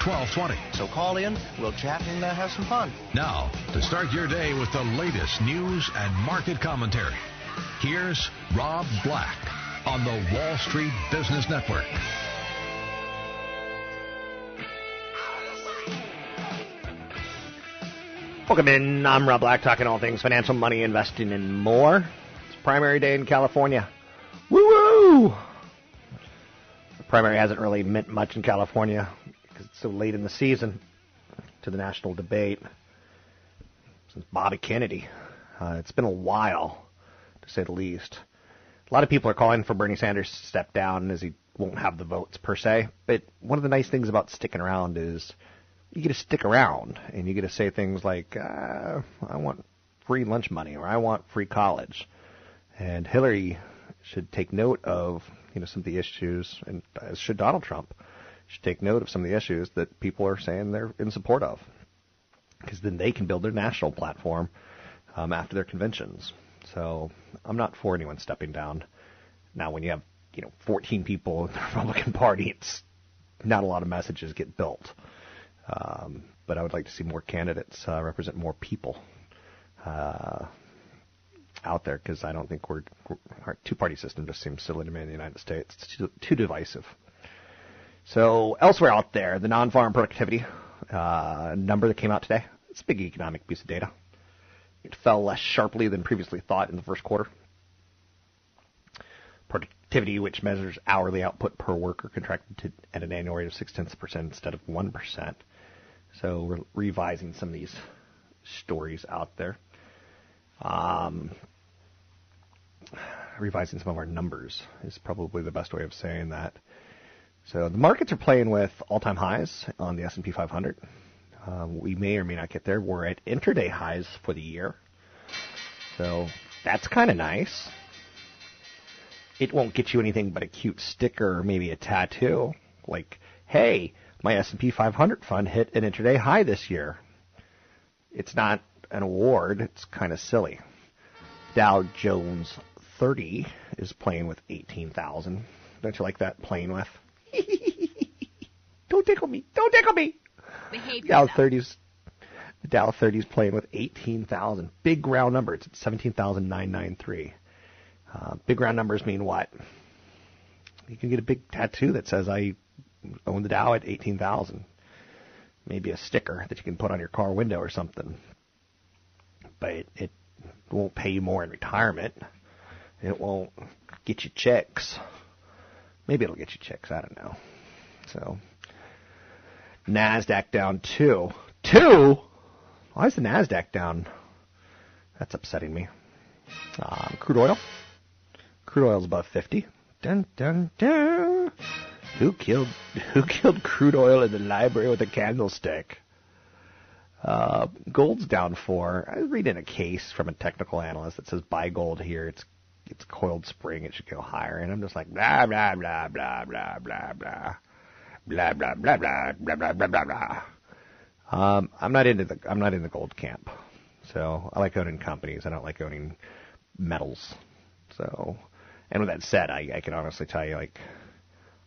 1220. So call in, we'll chat and uh, have some fun. Now, to start your day with the latest news and market commentary, here's Rob Black on the Wall Street Business Network. Welcome in. I'm Rob Black, talking all things financial, money, investing, and more. It's primary day in California. Woo woo! The primary hasn't really meant much in California because it's so late in the season to the national debate since Bobby Kennedy. Uh, it's been a while, to say the least. A lot of people are calling for Bernie Sanders to step down as he won't have the votes per se. But one of the nice things about sticking around is you get to stick around and you get to say things like, uh, I want free lunch money or I want free college. And Hillary should take note of, you know, some of the issues, and as should Donald Trump, should take note of some of the issues that people are saying they're in support of. Because then they can build their national platform um, after their conventions. So I'm not for anyone stepping down. Now, when you have, you know, 14 people in the Republican Party, it's not a lot of messages get built. Um, but I would like to see more candidates uh, represent more people uh, out there because I don't think we're, our two-party system just seems silly to me in the United States. It's too, too divisive. So elsewhere out there, the non-farm productivity uh, number that came out today, it's a big economic piece of data. It fell less sharply than previously thought in the first quarter. Productivity, which measures hourly output per worker, contracted to, at an annual rate of six tenths percent instead of one percent. So we're revising some of these stories out there. Um, revising some of our numbers is probably the best way of saying that. So the markets are playing with all-time highs on the S&P 500. Um, we may or may not get there. We're at intraday highs for the year, so that's kind of nice. It won't get you anything but a cute sticker or maybe a tattoo, like, "Hey, my S&P 500 fund hit an intraday high this year." It's not an award. It's kind of silly. Dow Jones 30 is playing with 18,000. Don't you like that playing with? Don't tickle me. Don't tickle me. Behave Dow 30s. The Dow 30s playing with 18,000. Big round number. It's 17,993. Uh, big round numbers mean what? You can get a big tattoo that says I own the Dow at 18,000. Maybe a sticker that you can put on your car window or something. But it, it won't pay you more in retirement. It won't get you checks. Maybe it'll get you chicks. I don't know. So, Nasdaq down two. Two? Why is the Nasdaq down? That's upsetting me. Um, crude oil. Crude oil's above 50. Dun dun dun. Who killed Who killed crude oil in the library with a candlestick? Uh, gold's down four. I was reading a case from a technical analyst that says buy gold here. It's it's coiled spring. It should go higher. And I'm just like blah blah blah blah blah blah blah blah blah blah blah blah blah blah blah blah. Um, I'm not into the I'm not in the gold camp. So I like owning companies. I don't like owning metals. So, and with that said, I, I can honestly tell you, like,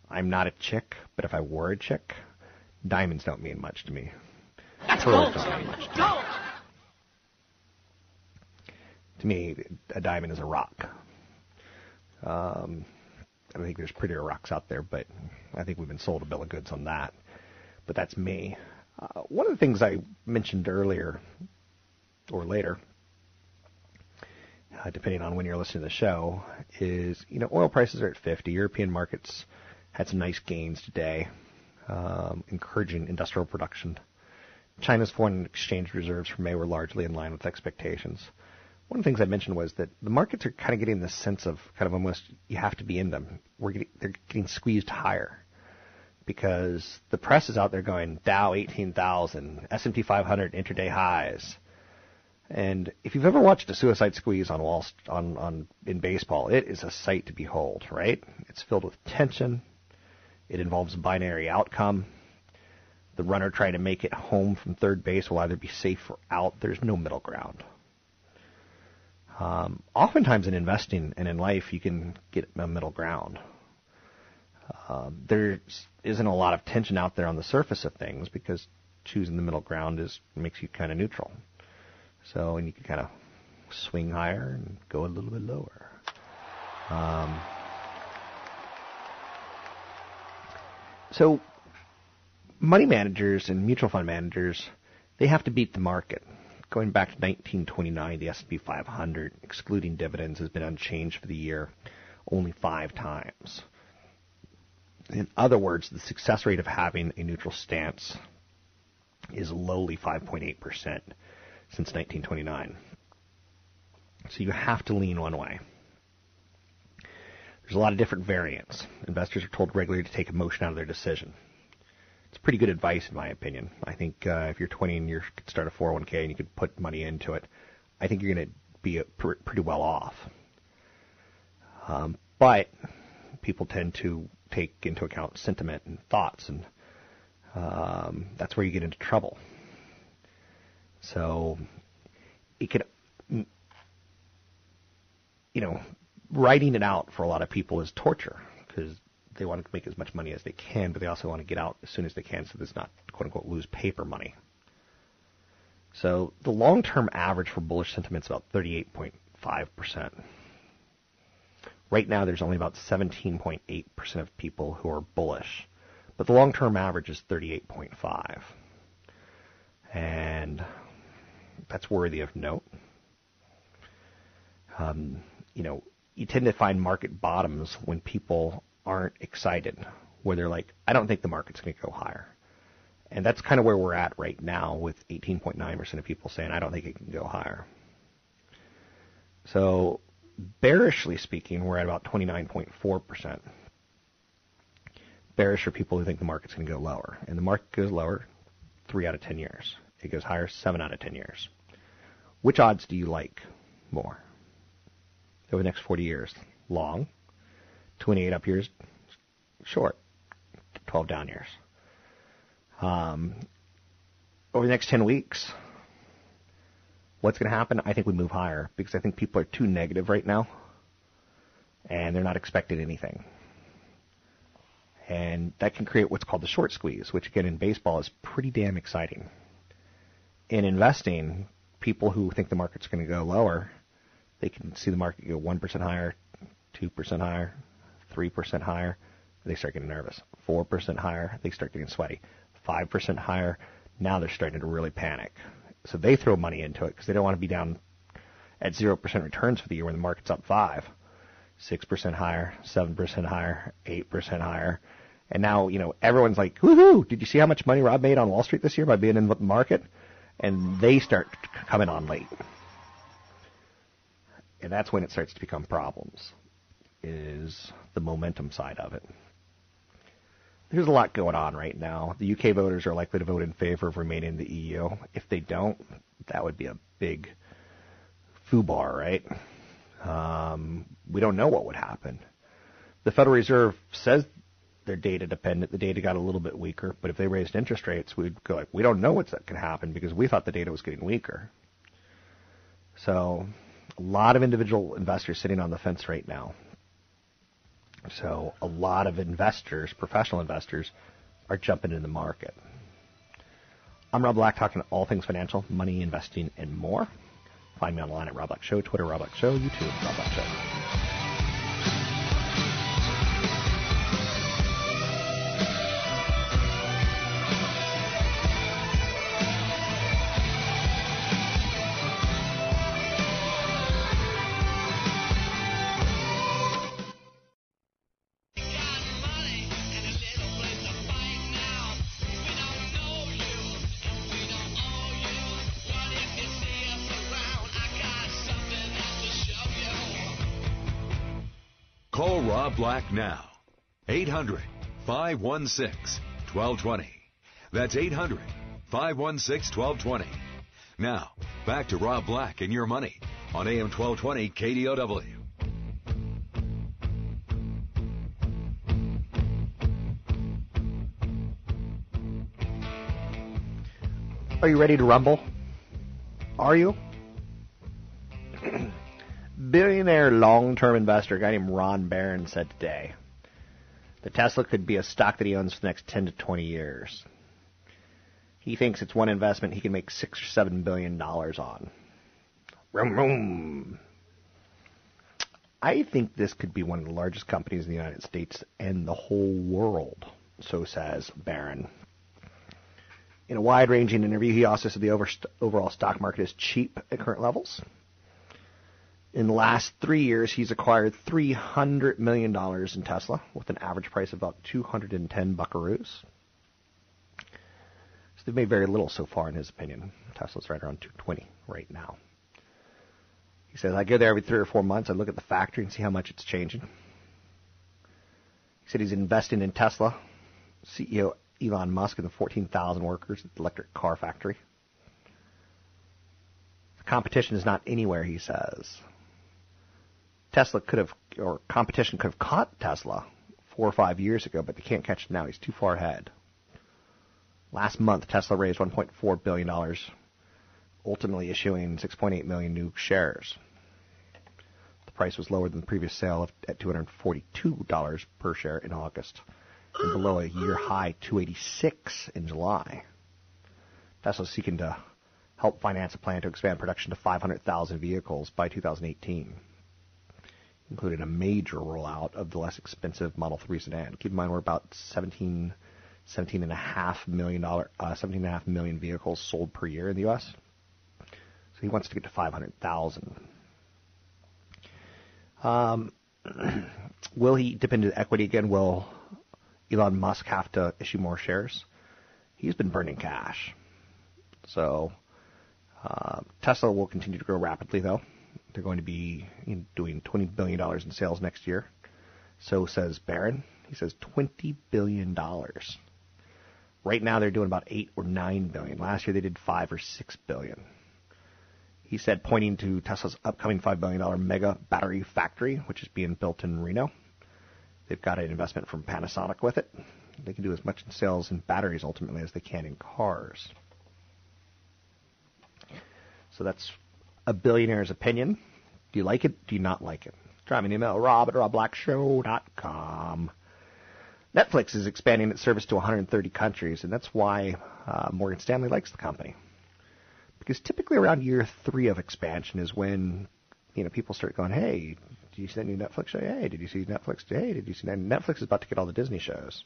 I'm not a chick, but if I were a chick, diamonds don't mean much to me. That's Pearls gold, don't mean much. Gold. To me, a diamond is a rock. Um, I think there's prettier rocks out there, but I think we've been sold a bill of goods on that. But that's me. Uh, one of the things I mentioned earlier or later, uh, depending on when you're listening to the show, is you know oil prices are at 50. European markets had some nice gains today, um, encouraging industrial production. China's foreign exchange reserves for May were largely in line with expectations. One of the things I mentioned was that the markets are kind of getting this sense of kind of almost you have to be in them. We're getting, they're getting squeezed higher because the press is out there going Dow 18,000, S&P 500 intraday highs. And if you've ever watched a suicide squeeze on Wall on on in baseball, it is a sight to behold, right? It's filled with tension. It involves a binary outcome. The runner trying to make it home from third base will either be safe or out. There's no middle ground. Um, oftentimes in investing and in life, you can get a middle ground. Um, there isn't a lot of tension out there on the surface of things because choosing the middle ground is makes you kind of neutral. So, and you can kind of swing higher and go a little bit lower. Um, so, money managers and mutual fund managers, they have to beat the market. Going back to 1929, the S&P 500, excluding dividends, has been unchanged for the year only five times. In other words, the success rate of having a neutral stance is lowly 5.8% since 1929. So you have to lean one way. There's a lot of different variants. Investors are told regularly to take emotion out of their decision. It's pretty good advice, in my opinion. I think uh, if you're 20 and you could start a 401k and you could put money into it, I think you're going to be a, pr- pretty well off. Um, but people tend to take into account sentiment and thoughts, and um, that's where you get into trouble. So it could, you know, writing it out for a lot of people is torture because they want to make as much money as they can, but they also want to get out as soon as they can so there's not quote unquote lose paper money. So the long term average for bullish sentiment is about 38.5%. Right now there's only about 17.8% of people who are bullish, but the long term average is 38.5, And that's worthy of note. Um, you know, you tend to find market bottoms when people aren't excited, where they're like, I don't think the market's going to go higher. And that's kind of where we're at right now with 18.9% of people saying, I don't think it can go higher. So, bearishly speaking, we're at about 29.4%. Bearish are people who think the market's going to go lower. And the market goes lower 3 out of 10 years. It goes higher 7 out of 10 years. Which odds do you like more? Over the next 40 years? Long. 28 up years? Short. 12 down years. Um, over the next 10 weeks, what's going to happen? I think we move higher because I think people are too negative right now and they're not expecting anything. And that can create what's called the short squeeze, which again in baseball is pretty damn exciting. In investing, people who think the market's going to go lower, they can see the market go 1% higher, 2% higher, 3% higher, they start getting nervous. 4% higher, they start getting sweaty. 5% higher, now they're starting to really panic. So they throw money into it because they don't want to be down at 0% returns for the year when the market's up 5. 6% higher, 7% higher, 8% higher. And now, you know, everyone's like, woohoo, did you see how much money Rob made on Wall Street this year by being in the market? And they start coming on late. And that's when it starts to become problems, is the momentum side of it. There's a lot going on right now. The UK voters are likely to vote in favor of remaining in the EU. If they don't, that would be a big foobar, right? Um, we don't know what would happen. The Federal Reserve says they're data dependent. The data got a little bit weaker, but if they raised interest rates, we'd go like, we don't know what's that can happen because we thought the data was getting weaker. So, a lot of individual investors sitting on the fence right now. So a lot of investors, professional investors, are jumping in the market. I'm Rob Black, talking all things financial, money, investing, and more. Find me online at Rob Black Show, Twitter Rob Black Show, YouTube Rob Black Show. Now. 800 516 1220. That's 800 516 1220. Now, back to Rob Black and your money on AM 1220 KDOW. Are you ready to rumble? Are you? Billionaire long-term investor, a guy named Ron Baron, said today that Tesla could be a stock that he owns for the next 10 to 20 years. He thinks it's one investment he can make six or seven billion dollars on. Vroom, vroom. I think this could be one of the largest companies in the United States and the whole world, so says Baron. In a wide ranging interview, he also said the overall stock market is cheap at current levels. In the last three years, he's acquired $300 million in Tesla with an average price of about 210 buckaroos. So they've made very little so far, in his opinion. Tesla's right around 220 right now. He says, I go there every three or four months. I look at the factory and see how much it's changing. He said he's investing in Tesla. CEO Elon Musk and the 14,000 workers at the electric car factory. The competition is not anywhere, he says. Tesla could have, or competition could have caught Tesla four or five years ago, but they can't catch him now. He's too far ahead. Last month, Tesla raised $1.4 billion, ultimately issuing 6.8 million new shares. The price was lower than the previous sale of, at $242 per share in August, and below a year high 286 in July. Tesla is seeking to help finance a plan to expand production to 500,000 vehicles by 2018 included a major rollout of the less expensive Model 3 sedan. Keep in mind we're about 17, 17 and a half million dollar, uh, 17 and a half million vehicles sold per year in the U.S. So he wants to get to 500,000. Um, will he dip into equity again? Will Elon Musk have to issue more shares? He's been burning cash. So uh, Tesla will continue to grow rapidly, though. They're going to be doing $20 billion in sales next year. So says Baron. He says $20 billion. Right now they're doing about 8 or 9 billion. Last year they did 5 or 6 billion. He said, pointing to Tesla's upcoming $5 billion mega battery factory, which is being built in Reno. They've got an investment from Panasonic with it. They can do as much in sales in batteries ultimately as they can in cars. So that's a billionaire's opinion. Do you like it? Do you not like it? Drop me an email, rob at robblackshow.com. Netflix is expanding its service to 130 countries, and that's why uh, Morgan Stanley likes the company. Because typically around year three of expansion is when you know people start going, "Hey, did you see that new Netflix show? Hey, did you see Netflix? Hey, did you see that? Netflix is about to get all the Disney shows."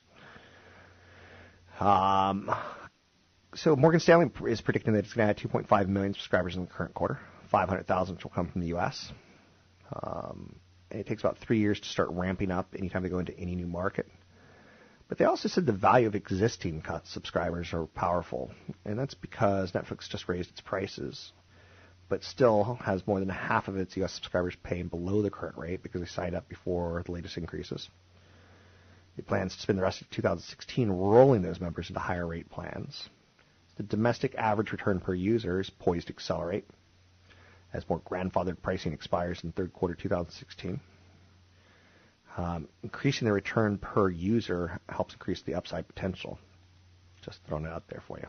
Um, so Morgan Stanley is predicting that it's going to add 2.5 million subscribers in the current quarter. 500,000 which will come from the U.S. Um, and it takes about three years to start ramping up anytime they go into any new market. But they also said the value of existing subscribers are powerful, and that's because Netflix just raised its prices, but still has more than half of its U.S. subscribers paying below the current rate because they signed up before the latest increases. It plans to spend the rest of 2016 rolling those members into higher rate plans. The domestic average return per user is poised to accelerate as more grandfathered pricing expires in third quarter 2016. Um, increasing the return per user helps increase the upside potential. Just throwing it out there for you.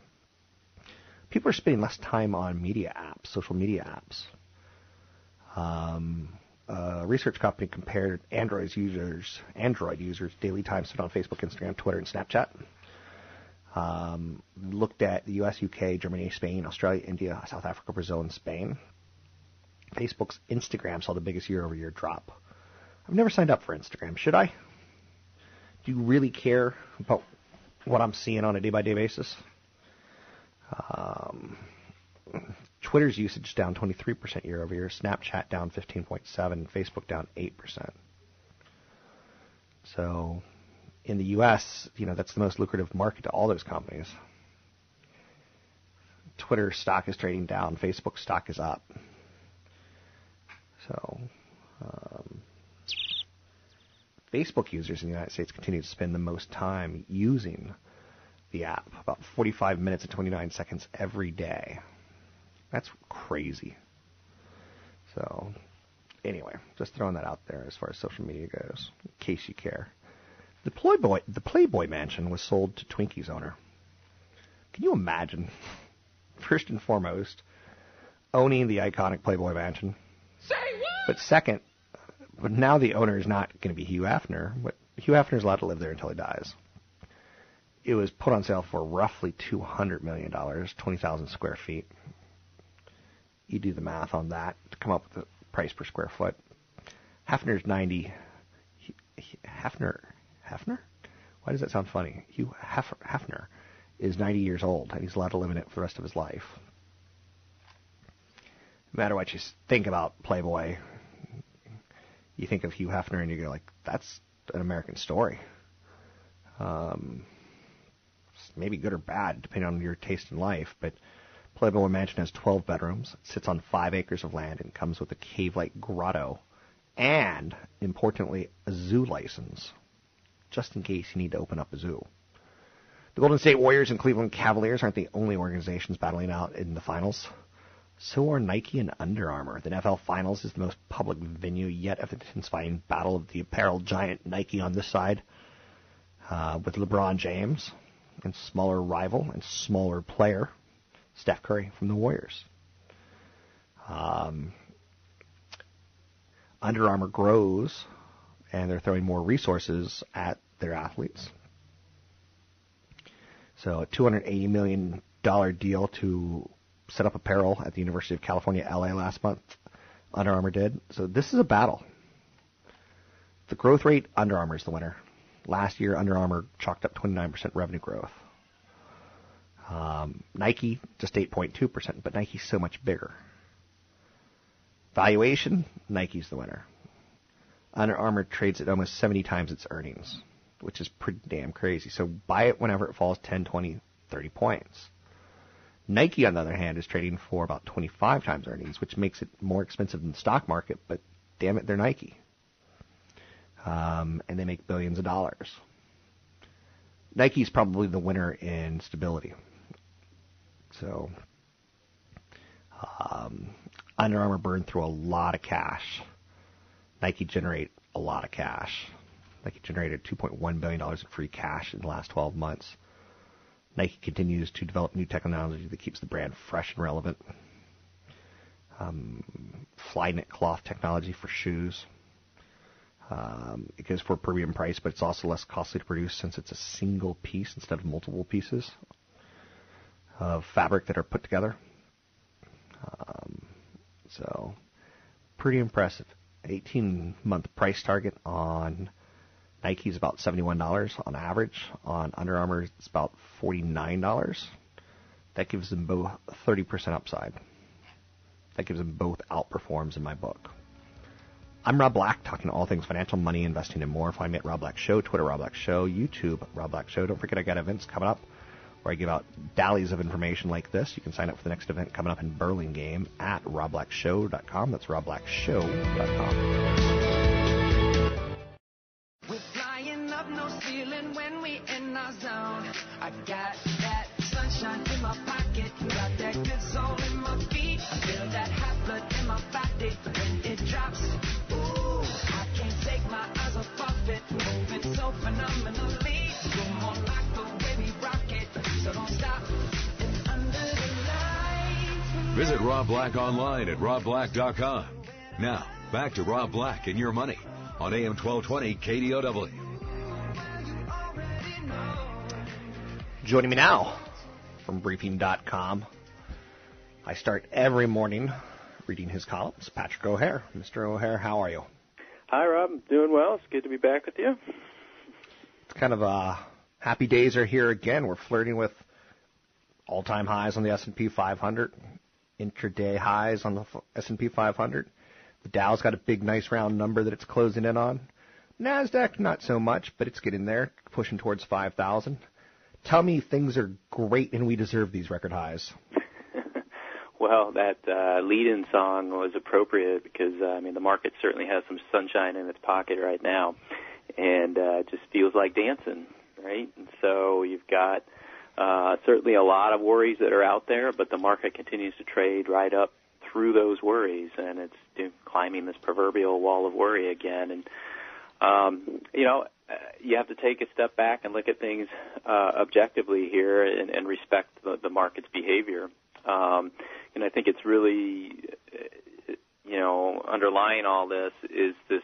People are spending less time on media apps, social media apps. Um, a research company compared Android users, Android users daily time spent on Facebook, Instagram, Twitter, and Snapchat. Um, looked at the U.S., UK, Germany, Spain, Australia, India, South Africa, Brazil, and Spain. Facebook's Instagram saw the biggest year-over-year drop. I've never signed up for Instagram. Should I? Do you really care about what I'm seeing on a day-by-day basis? Um, Twitter's usage down 23% year over year, Snapchat down 15.7. Facebook down 8%. So in the US, you know, that's the most lucrative market to all those companies. Twitter stock is trading down, Facebook stock is up. So um, Facebook users in the United States continue to spend the most time using the app, about 45 minutes and 29 seconds every day. That's crazy. So, anyway, just throwing that out there as far as social media goes, in case you care. The Playboy, the Playboy Mansion was sold to Twinkie's owner. Can you imagine? First and foremost, owning the iconic Playboy Mansion. But second, but now the owner is not going to be Hugh Hefner. But Hugh Hefner is allowed to live there until he dies. It was put on sale for roughly two hundred million dollars, twenty thousand square feet you do the math on that to come up with the price per square foot. Hefner's 90. Hefner, Hefner? Why does that sound funny? Hugh Hefner is 90 years old and he's allowed to live in it for the rest of his life. No matter what you think about Playboy, you think of Hugh Hefner and you go like, that's an American story. Um, maybe good or bad depending on your taste in life, but Playboy Mansion has 12 bedrooms, sits on 5 acres of land, and comes with a cave-like grotto and, importantly, a zoo license, just in case you need to open up a zoo. The Golden State Warriors and Cleveland Cavaliers aren't the only organizations battling out in the finals. So are Nike and Under Armour. The NFL Finals is the most public venue yet of the intensifying battle of the apparel giant Nike on this side, uh, with LeBron James and smaller rival and smaller player Steph Curry from the Warriors. Um, Under Armour grows, and they're throwing more resources at their athletes. So a $280 million deal to set up apparel at the University of California, LA last month. Under Armour did. So this is a battle. The growth rate, Under Armour is the winner. Last year, Under Armour chalked up 29% revenue growth. Um, Nike just 8.2%, but Nike's so much bigger. Valuation, Nike's the winner. Under Armour trades at almost 70 times its earnings, which is pretty damn crazy. So buy it whenever it falls 10, 20, 30 points. Nike, on the other hand, is trading for about 25 times earnings, which makes it more expensive than the stock market, but damn it, they're Nike. Um, and they make billions of dollars. Nike's probably the winner in stability. So um, Under Armour burned through a lot of cash. Nike generate a lot of cash. Nike generated 2.1 billion dollars in free cash in the last 12 months. Nike continues to develop new technology that keeps the brand fresh and relevant. Um, Flyknit cloth technology for shoes. Um, it goes for a premium price, but it's also less costly to produce since it's a single piece instead of multiple pieces of fabric that are put together. Um, so, pretty impressive. 18 month price target on Nike is about $71 on average. On Under Armour, it's about $49. That gives them both 30% upside. That gives them both outperforms in my book. I'm Rob Black, talking all things financial, money, investing, and more. Find me at Rob Black Show, Twitter Rob Black Show, YouTube Rob Black Show. Don't forget I got events coming up where I give out dallies of information like this. You can sign up for the next event coming up in Burlingame at robblackshow.com. That's robblackshow.com. Visit Rob Black online at robblack.com. Now, Back to Rob Black and your money on AM 1220 KDOW. Joining me now from briefing.com. I start every morning reading his columns. Patrick O'Hare. Mr. O'Hare, how are you? Hi, Rob. Doing well. It's good to be back with you. It's kind of uh, happy days are here again. We're flirting with all-time highs on the S&P 500, intraday highs on the S&P 500. The Dow's got a big, nice round number that it's closing in on. Nasdaq, not so much, but it's getting there, pushing towards 5,000. Tell me things are great and we deserve these record highs. well, that uh, lead-in song was appropriate because uh, I mean the market certainly has some sunshine in its pocket right now, and uh, just feels like dancing, right? And so you've got uh, certainly a lot of worries that are out there, but the market continues to trade right up through those worries, and it's climbing this proverbial wall of worry again. And um, you know, uh, you have to take a step back and look at things uh, objectively here and, and respect the, the market's behavior. Um, and I think it's really, uh, you know, underlying all this is this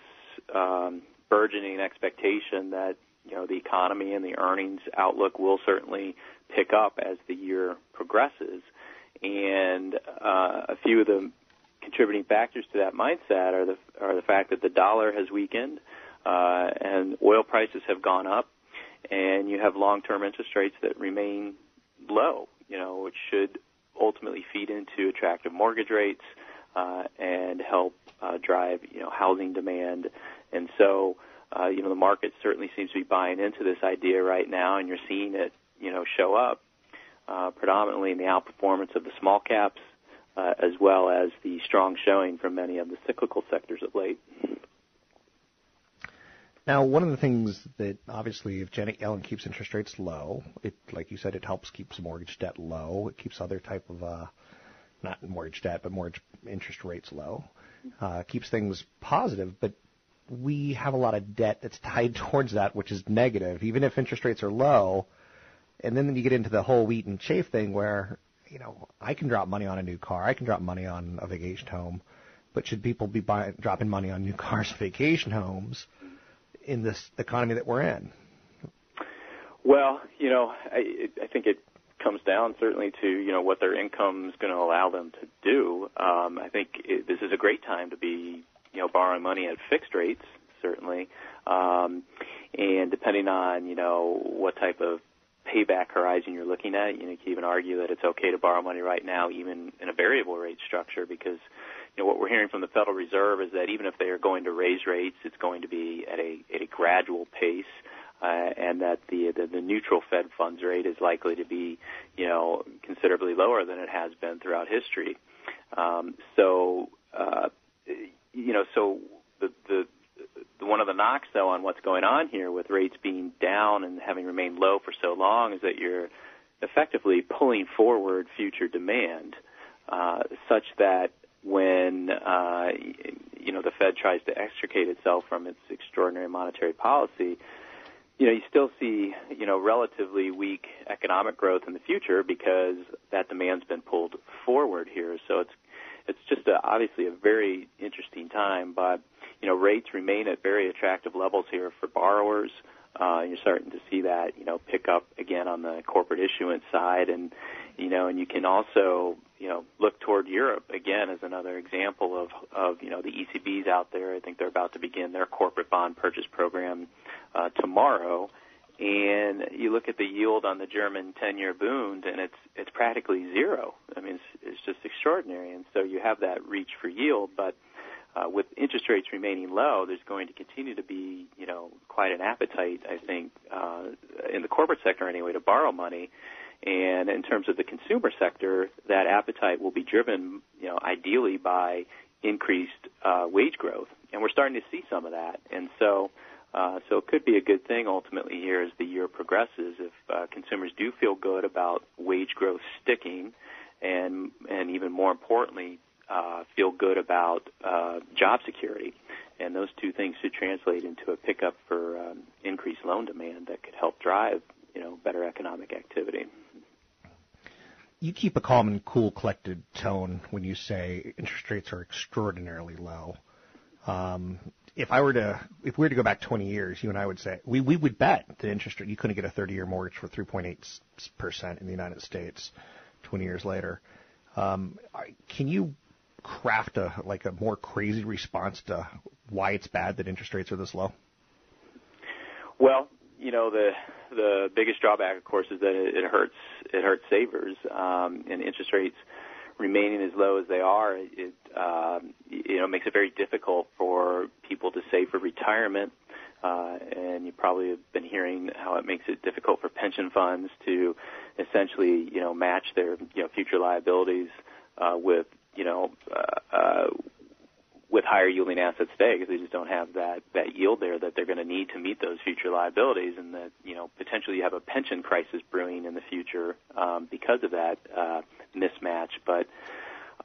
um, burgeoning expectation that you know the economy and the earnings outlook will certainly pick up as the year progresses. And uh, a few of the contributing factors to that mindset are the are the fact that the dollar has weakened uh, and oil prices have gone up, and you have long-term interest rates that remain low. You know, which should ultimately feed into attractive mortgage rates uh, and help uh, drive you know housing demand. And so, uh, you know, the market certainly seems to be buying into this idea right now, and you're seeing it you know show up uh, predominantly in the outperformance of the small caps. Uh, as well as the strong showing from many of the cyclical sectors of late. Now, one of the things that obviously, if Janet Yellen keeps interest rates low, it, like you said, it helps keeps mortgage debt low. It keeps other type of, uh, not mortgage debt, but mortgage interest rates low. Uh, keeps things positive, but we have a lot of debt that's tied towards that, which is negative, even if interest rates are low. And then you get into the whole wheat and chaff thing where, you know, I can drop money on a new car, I can drop money on a vacation home, but should people be buying, dropping money on new cars, vacation homes? in this economy that we're in? Well, you know, I, I think it comes down certainly to you know what their income is going to allow them to do. Um, I think it, this is a great time to be you know borrowing money at fixed rates, certainly, um, and depending on you know what type of payback horizon you're looking at, you know, you can even argue that it's okay to borrow money right now, even in a variable rate structure, because you know, what we're hearing from the Federal Reserve is that even if they are going to raise rates, it's going to be at a at a gradual pace, uh, and that the, the the neutral Fed funds rate is likely to be, you know, considerably lower than it has been throughout history. Um, so, uh, you know, so the the the one of the knocks though on what's going on here with rates being down and having remained low for so long is that you're effectively pulling forward future demand, uh, such that when uh, you know the Fed tries to extricate itself from its extraordinary monetary policy, you know you still see you know relatively weak economic growth in the future because that demand's been pulled forward here. So it's it's just a, obviously a very interesting time, but you know rates remain at very attractive levels here for borrowers. Uh, you're starting to see that you know pick up again on the corporate issuance side, and you know, and you can also you know, look toward Europe again as another example of, of you know, the ECBs out there. I think they're about to begin their corporate bond purchase program uh, tomorrow. And you look at the yield on the German 10-year Bund, and it's it's practically zero. I mean, it's, it's just extraordinary. And so you have that reach for yield, but uh, with interest rates remaining low, there's going to continue to be, you know, quite an appetite, I think, uh, in the corporate sector anyway, to borrow money. And in terms of the consumer sector, that appetite will be driven, you know, ideally by increased uh, wage growth, and we're starting to see some of that. And so, uh, so it could be a good thing ultimately here as the year progresses if uh, consumers do feel good about wage growth sticking, and and even more importantly, uh, feel good about uh, job security. And those two things should translate into a pickup for um, increased loan demand that could help drive, you know, better economic activity you keep a calm and cool, collected tone when you say interest rates are extraordinarily low. Um, if I were to, if we were to go back 20 years, you and I would say we we would bet the interest rate you couldn't get a 30-year mortgage for 3.8 percent in the United States 20 years later. Um, can you craft a like a more crazy response to why it's bad that interest rates are this low? Well, you know the the biggest drawback, of course, is that it, it hurts it hurts savers, um, and interest rates remaining as low as they are, it um, you know makes it very difficult for people to save for retirement. Uh, and you probably have been hearing how it makes it difficult for pension funds to essentially, you know, match their you know future liabilities uh, with you know uh, uh, with higher yielding assets today because they just don't have that that yield there that they're going to need to meet those future liabilities, and that you know potentially you have a pension crisis brewing in the future um, because of that uh, mismatch. But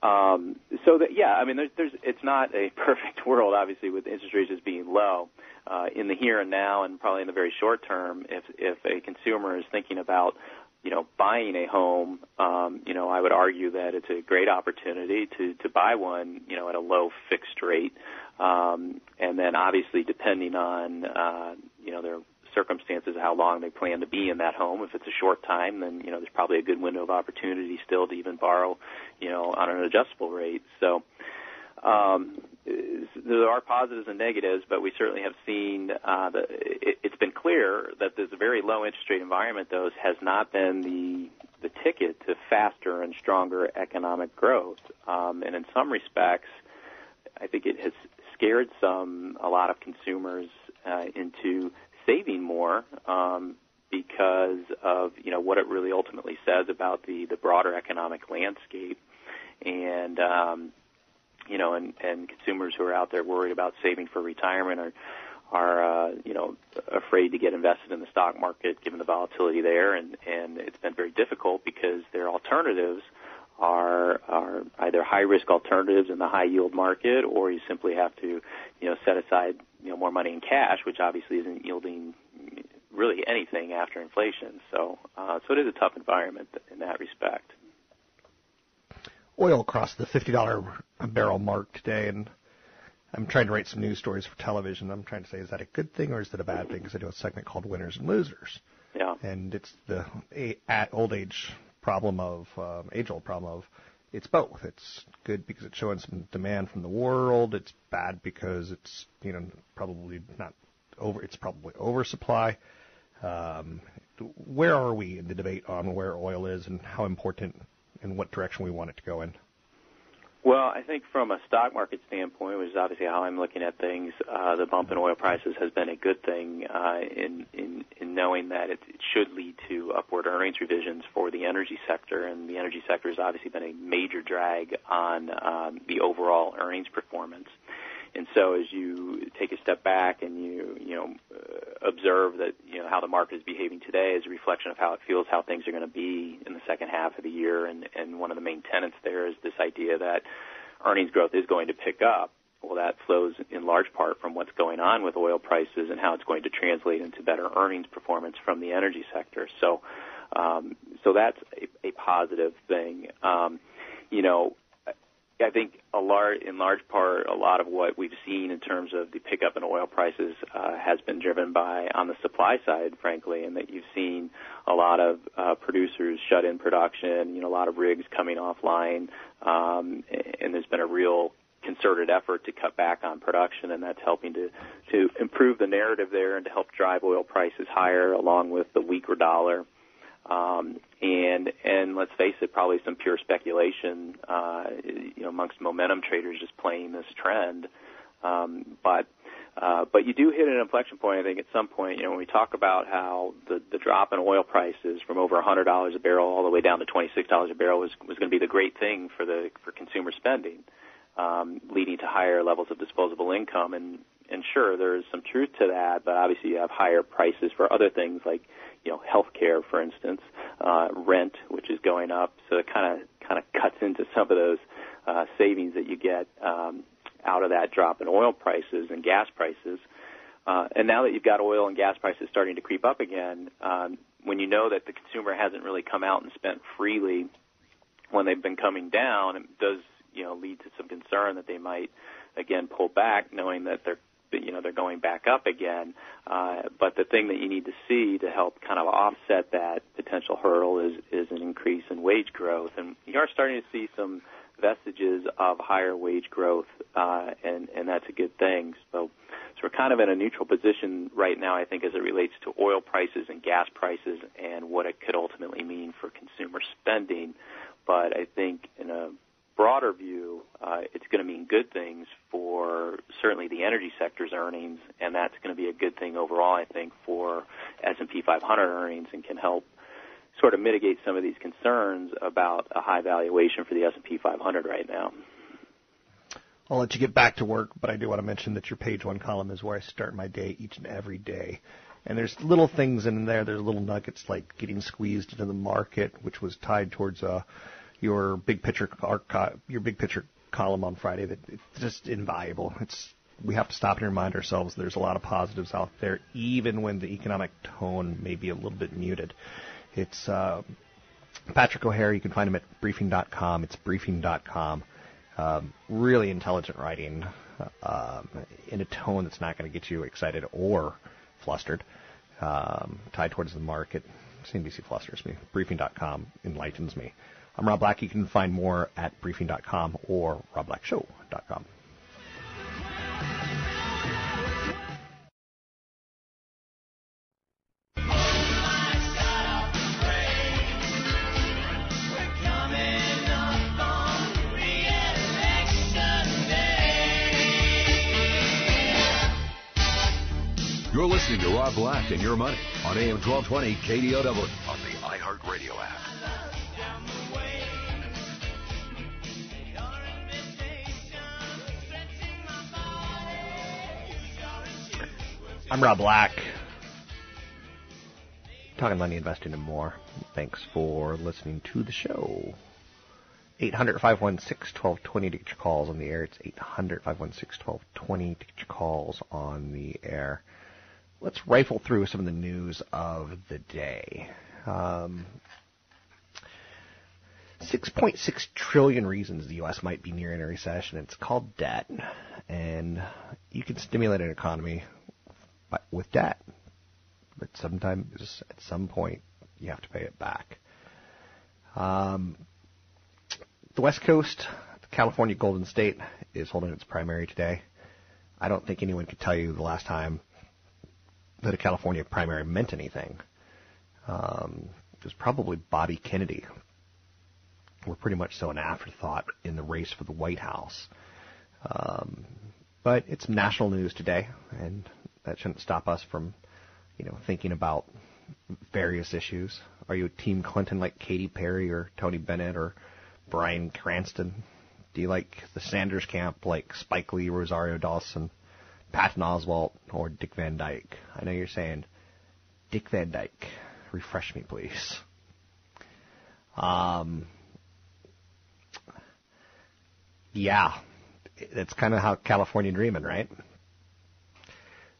um, so that yeah, I mean, there's, there's it's not a perfect world, obviously, with interest rates just being low. Uh, in the here and now, and probably in the very short term, if if a consumer is thinking about you know, buying a home, um, you know, I would argue that it's a great opportunity to to buy one, you know, at a low fixed rate, um, and then obviously depending on, uh, you know, their circumstances, how long they plan to be in that home. If it's a short time, then you know, there's probably a good window of opportunity still to even borrow, you know, on an adjustable rate. So. Um, there are positives and negatives, but we certainly have seen uh, that it, it's been clear that this very low interest rate environment, though, has not been the the ticket to faster and stronger economic growth. Um, and in some respects, I think it has scared some a lot of consumers uh, into saving more um, because of you know what it really ultimately says about the the broader economic landscape. And um, you know, and, and consumers who are out there worried about saving for retirement are are uh, you know afraid to get invested in the stock market given the volatility there, and and it's been very difficult because their alternatives are are either high risk alternatives in the high yield market, or you simply have to you know set aside you know more money in cash, which obviously isn't yielding really anything after inflation. So uh, so it is a tough environment in that respect oil crossed the $50 a barrel mark today, and I'm trying to write some news stories for television. I'm trying to say, is that a good thing or is that a bad thing? Because I do a segment called Winners and Losers. Yeah. And it's the a, at old age problem of um, age old problem of it's both. It's good because it's showing some demand from the world. It's bad because it's you know probably not over. It's probably oversupply. Um, where are we in the debate on where oil is and how important and what direction we want it to go in? Well, I think from a stock market standpoint, which is obviously how I'm looking at things, uh, the bump in oil prices has been a good thing uh, in, in in knowing that it, it should lead to upward earnings revisions for the energy sector, and the energy sector has obviously been a major drag on um, the overall earnings performance. And so as you take a step back and you, you know, uh, observe that, you know, how the market is behaving today is a reflection of how it feels, how things are going to be in the second half of the year. And, and one of the main tenets there is this idea that earnings growth is going to pick up. Well, that flows in large part from what's going on with oil prices and how it's going to translate into better earnings performance from the energy sector. So, um, so that's a, a positive thing. Um, you know, I think a large, in large part, a lot of what we've seen in terms of the pickup in oil prices uh, has been driven by on the supply side, frankly, and that you've seen a lot of uh, producers shut in production, you know, a lot of rigs coming offline, um, and there's been a real concerted effort to cut back on production, and that's helping to to improve the narrative there and to help drive oil prices higher, along with the weaker dollar. Um, and and let's face it, probably some pure speculation, uh, you know, amongst momentum traders just playing this trend. Um, but uh, but you do hit an inflection point. I think at some point, you know, when we talk about how the the drop in oil prices from over $100 a barrel all the way down to $26 a barrel was was going to be the great thing for the for consumer spending, um, leading to higher levels of disposable income. And and sure, there is some truth to that, but obviously you have higher prices for other things like you know, healthcare, for instance, uh, rent, which is going up. So it kind of kind of cuts into some of those uh, savings that you get um, out of that drop in oil prices and gas prices. Uh, and now that you've got oil and gas prices starting to creep up again, um, when you know that the consumer hasn't really come out and spent freely when they've been coming down, it does you know lead to some concern that they might again pull back, knowing that they're you know they're going back up again. Uh, but the thing that you need to see to help kind of offset that potential hurdle is is an increase in wage growth, and you are starting to see some vestiges of higher wage growth, uh, and and that's a good thing. So. So we're kind of in a neutral position right now, I think, as it relates to oil prices and gas prices and what it could ultimately mean for consumer spending. But I think in a broader view, uh, it's going to mean good things for certainly the energy sector's earnings, and that's going to be a good thing overall, I think, for S&P 500 earnings, and can help sort of mitigate some of these concerns about a high valuation for the S&P 500 right now. I'll let you get back to work, but I do want to mention that your page one column is where I start my day each and every day. And there's little things in there. There's little nuggets like getting squeezed into the market, which was tied towards a your big picture your big picture column on Friday that it's just invaluable. It's we have to stop and remind ourselves there's a lot of positives out there, even when the economic tone may be a little bit muted. It's uh, Patrick O'Hare. You can find him at briefing.com. It's briefing.com. Um, really intelligent writing uh, in a tone that's not going to get you excited or flustered. Um, tied towards the market. CNBC flusters me. Briefing.com enlightens me. I'm Rob Black. You can find more at briefing.com or robblackshow.com. You're listening to Rob Black and Your Money on AM 1220 KDOW on the iHeartRadio app. I'm Rob Black. Talking money, investing, and more. Thanks for listening to the show. 800 516 1220 to get your calls on the air. It's 800 516 1220 to get your calls on the air. Let's rifle through some of the news of the day. Um, 6.6 trillion reasons the U.S. might be nearing a recession. It's called debt. And you can stimulate an economy with debt. But sometimes, at some point, you have to pay it back. Um, the West Coast, the California Golden State, is holding its primary today. I don't think anyone could tell you the last time that a California primary meant anything. Um, it was probably Bobby Kennedy. We're pretty much so an afterthought in the race for the White House. Um, but it's national news today, and that shouldn't stop us from, you know, thinking about various issues. Are you a Team Clinton like Katy Perry or Tony Bennett or Bryan Cranston? Do you like the Sanders camp like Spike Lee, Rosario Dawson, Patton Oswalt, or Dick Van Dyke? I know you're saying, Dick Van Dyke, refresh me, please. Um, yeah, that's kind of how California dreaming, right?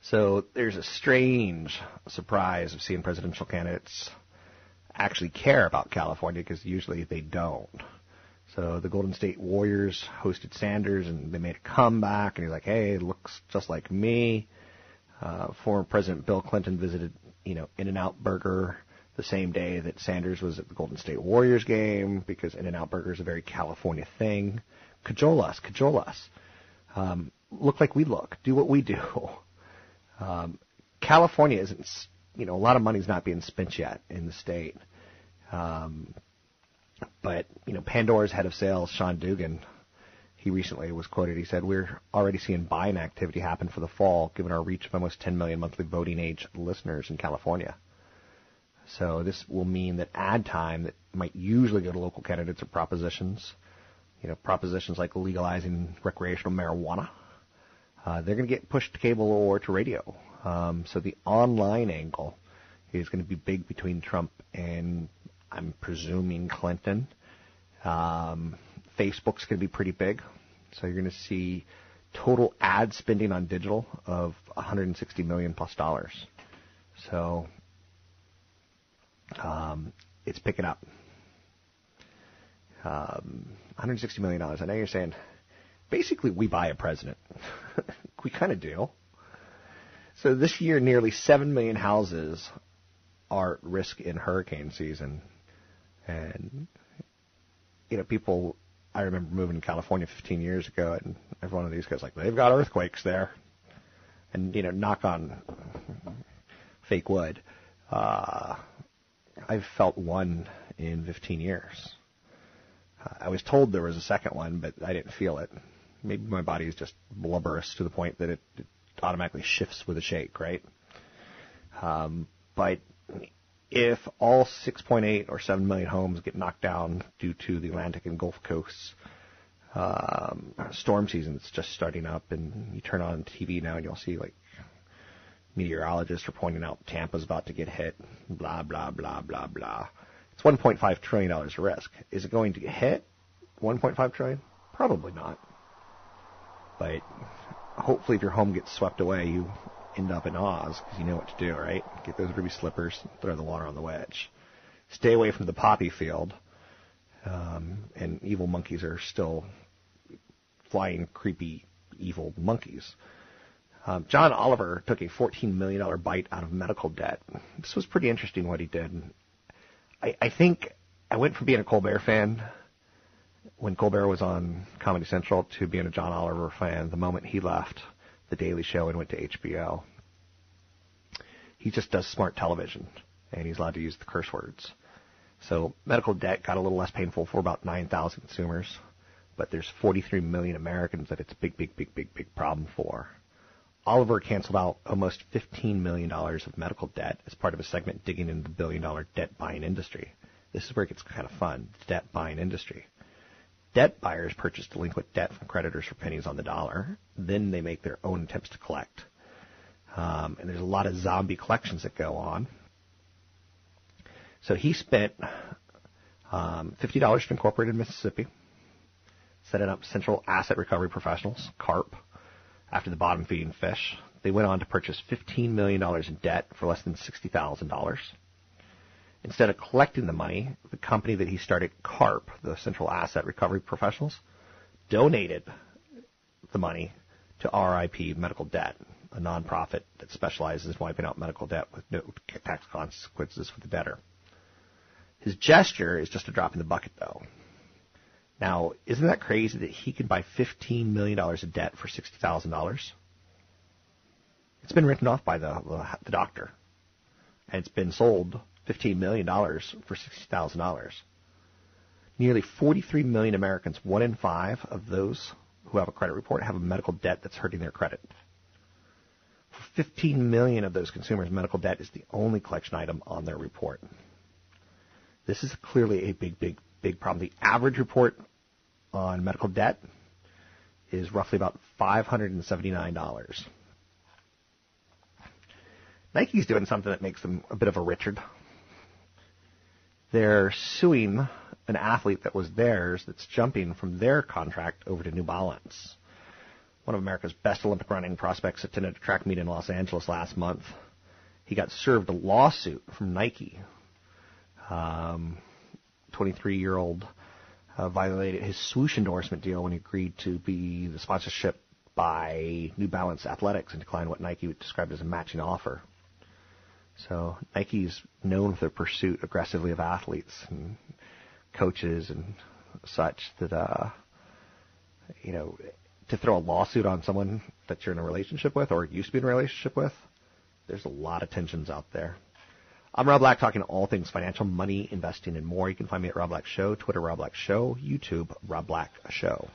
So there's a strange surprise of seeing presidential candidates actually care about California because usually they don't. So the Golden State Warriors hosted Sanders and they made a comeback and he's like, hey, it looks just like me. Uh, former President Bill Clinton visited, you know, In-N-Out Burger the same day that Sanders was at the Golden State Warriors game because In-N-Out Burger is a very California thing. Cajole us, cajole us. Um, look like we look. Do what we do. Um, California isn't, you know, a lot of money's not being spent yet in the state. Um, but, you know, Pandora's head of sales, Sean Dugan, he recently was quoted. He said, We're already seeing buying activity happen for the fall, given our reach of almost 10 million monthly voting age listeners in California. So this will mean that ad time that might usually go to local candidates or propositions, you know, propositions like legalizing recreational marijuana, uh, they're going to get pushed to cable or to radio. Um, so the online angle is going to be big between Trump and I'm presuming Clinton. Um, Facebook's going to be pretty big. So you're going to see total ad spending on digital of 160 million plus dollars. So um, it's picking up. Um, 160 million dollars. I know you're saying basically we buy a president. we kind of do. So this year, nearly 7 million houses are at risk in hurricane season. And, you know, people, I remember moving to California 15 years ago, and every one of these guys like, they've got earthquakes there. And, you know, knock on fake wood. Uh, I've felt one in 15 years. Uh, I was told there was a second one, but I didn't feel it. Maybe my body is just blubberous to the point that it, it automatically shifts with a shake, right? Um, but if all 6.8 or 7 million homes get knocked down due to the Atlantic and Gulf coasts, um, storm season that's just starting up, and you turn on TV now and you'll see like meteorologists are pointing out Tampa's about to get hit, blah blah blah blah blah. It's 1.5 trillion dollars risk. Is it going to get hit? 1.5 trillion? Probably not. But hopefully, if your home gets swept away, you end up in Oz because you know what to do, right? Get those ruby slippers, throw the water on the wedge. Stay away from the poppy field. Um, and evil monkeys are still flying, creepy, evil monkeys. Um, John Oliver took a $14 million bite out of medical debt. This was pretty interesting what he did. I, I think I went from being a Colbert fan when Colbert was on Comedy Central to being a John Oliver fan the moment he left The Daily Show and went to HBO. He just does smart television, and he's allowed to use the curse words. So medical debt got a little less painful for about 9,000 consumers, but there's 43 million Americans that it's a big, big, big, big, big problem for. Oliver canceled out almost $15 million of medical debt as part of a segment digging into the billion dollar debt buying industry. This is where it gets kind of fun, the debt buying industry. Debt buyers purchase delinquent debt from creditors for pennies on the dollar. Then they make their own attempts to collect. Um, and there's a lot of zombie collections that go on. So he spent um, $50 to Incorporated Mississippi, setting up Central Asset Recovery Professionals, CARP, after the bottom feeding fish. They went on to purchase $15 million in debt for less than $60,000. Instead of collecting the money, the company that he started, CARP, the Central Asset Recovery Professionals, donated the money to RIP Medical Debt, a nonprofit that specializes in wiping out medical debt with no tax consequences for the debtor. His gesture is just a drop in the bucket, though. Now, isn't that crazy that he could buy $15 million of debt for $60,000? It's been written off by the, the doctor, and it's been sold $15 million for $60,000. Nearly 43 million Americans, one in five of those who have a credit report, have a medical debt that's hurting their credit. For 15 million of those consumers, medical debt is the only collection item on their report. This is clearly a big, big, big problem. The average report on medical debt is roughly about $579. Nike's doing something that makes them a bit of a Richard. They're suing an athlete that was theirs that's jumping from their contract over to New Balance. One of America's best Olympic running prospects attended a track meet in Los Angeles last month. He got served a lawsuit from Nike. Um, 23 year old uh, violated his swoosh endorsement deal when he agreed to be the sponsorship by New Balance Athletics and declined what Nike described as a matching offer. So Nike's known for their pursuit aggressively of athletes and coaches and such that uh, you know to throw a lawsuit on someone that you're in a relationship with or used to be in a relationship with, there's a lot of tensions out there. I'm Rob Black, talking all things financial, money, investing, and more. You can find me at Rob Black Show, Twitter Rob Black Show, YouTube Rob Black Show.